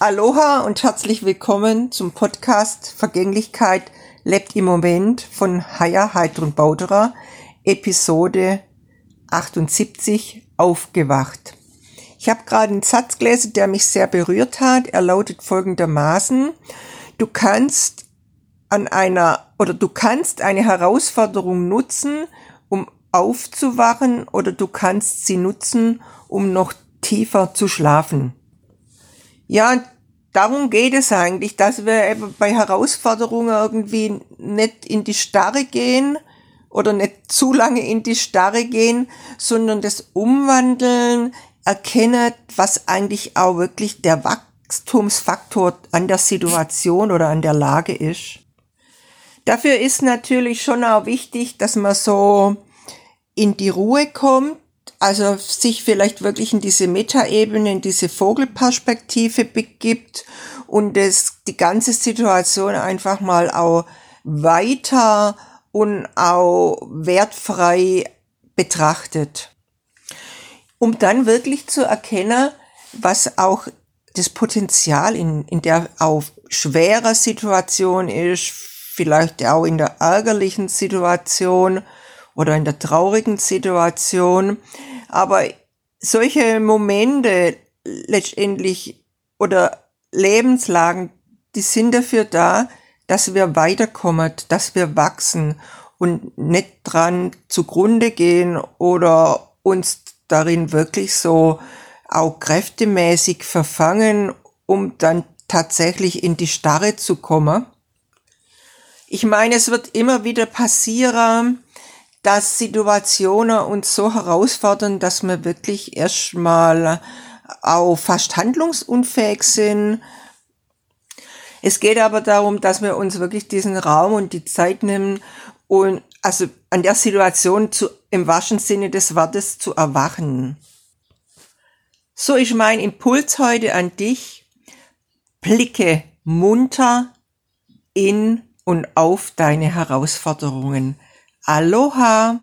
Aloha und herzlich willkommen zum Podcast Vergänglichkeit lebt im Moment von Haya Heidrun Bauderer, Episode 78 Aufgewacht. Ich habe gerade einen Satz gelesen, der mich sehr berührt hat. Er lautet folgendermaßen, du kannst an einer oder du kannst eine Herausforderung nutzen, um aufzuwachen oder du kannst sie nutzen, um noch tiefer zu schlafen. Ja, darum geht es eigentlich, dass wir bei Herausforderungen irgendwie nicht in die Starre gehen oder nicht zu lange in die Starre gehen, sondern das Umwandeln, erkennen, was eigentlich auch wirklich der Wachstumsfaktor an der Situation oder an der Lage ist. Dafür ist natürlich schon auch wichtig, dass man so in die Ruhe kommt, also sich vielleicht wirklich in diese Metaebene, in diese Vogelperspektive begibt und es die ganze Situation einfach mal auch weiter und auch wertfrei betrachtet. Um dann wirklich zu erkennen, was auch das Potenzial in, in der auch schwerer Situation ist, vielleicht auch in der ärgerlichen Situation oder in der traurigen Situation. Aber solche Momente letztendlich oder Lebenslagen, die sind dafür da, dass wir weiterkommen, dass wir wachsen und nicht dran zugrunde gehen oder uns darin wirklich so auch kräftemäßig verfangen, um dann tatsächlich in die Starre zu kommen. Ich meine, es wird immer wieder passieren, dass Situationen uns so herausfordern, dass wir wirklich erstmal auch fast handlungsunfähig sind. Es geht aber darum, dass wir uns wirklich diesen Raum und die Zeit nehmen und also an der Situation zu, im wahrsten Sinne des Wortes zu erwachen. So ist mein Impuls heute an dich. Blicke munter in und auf deine Herausforderungen. Aloha!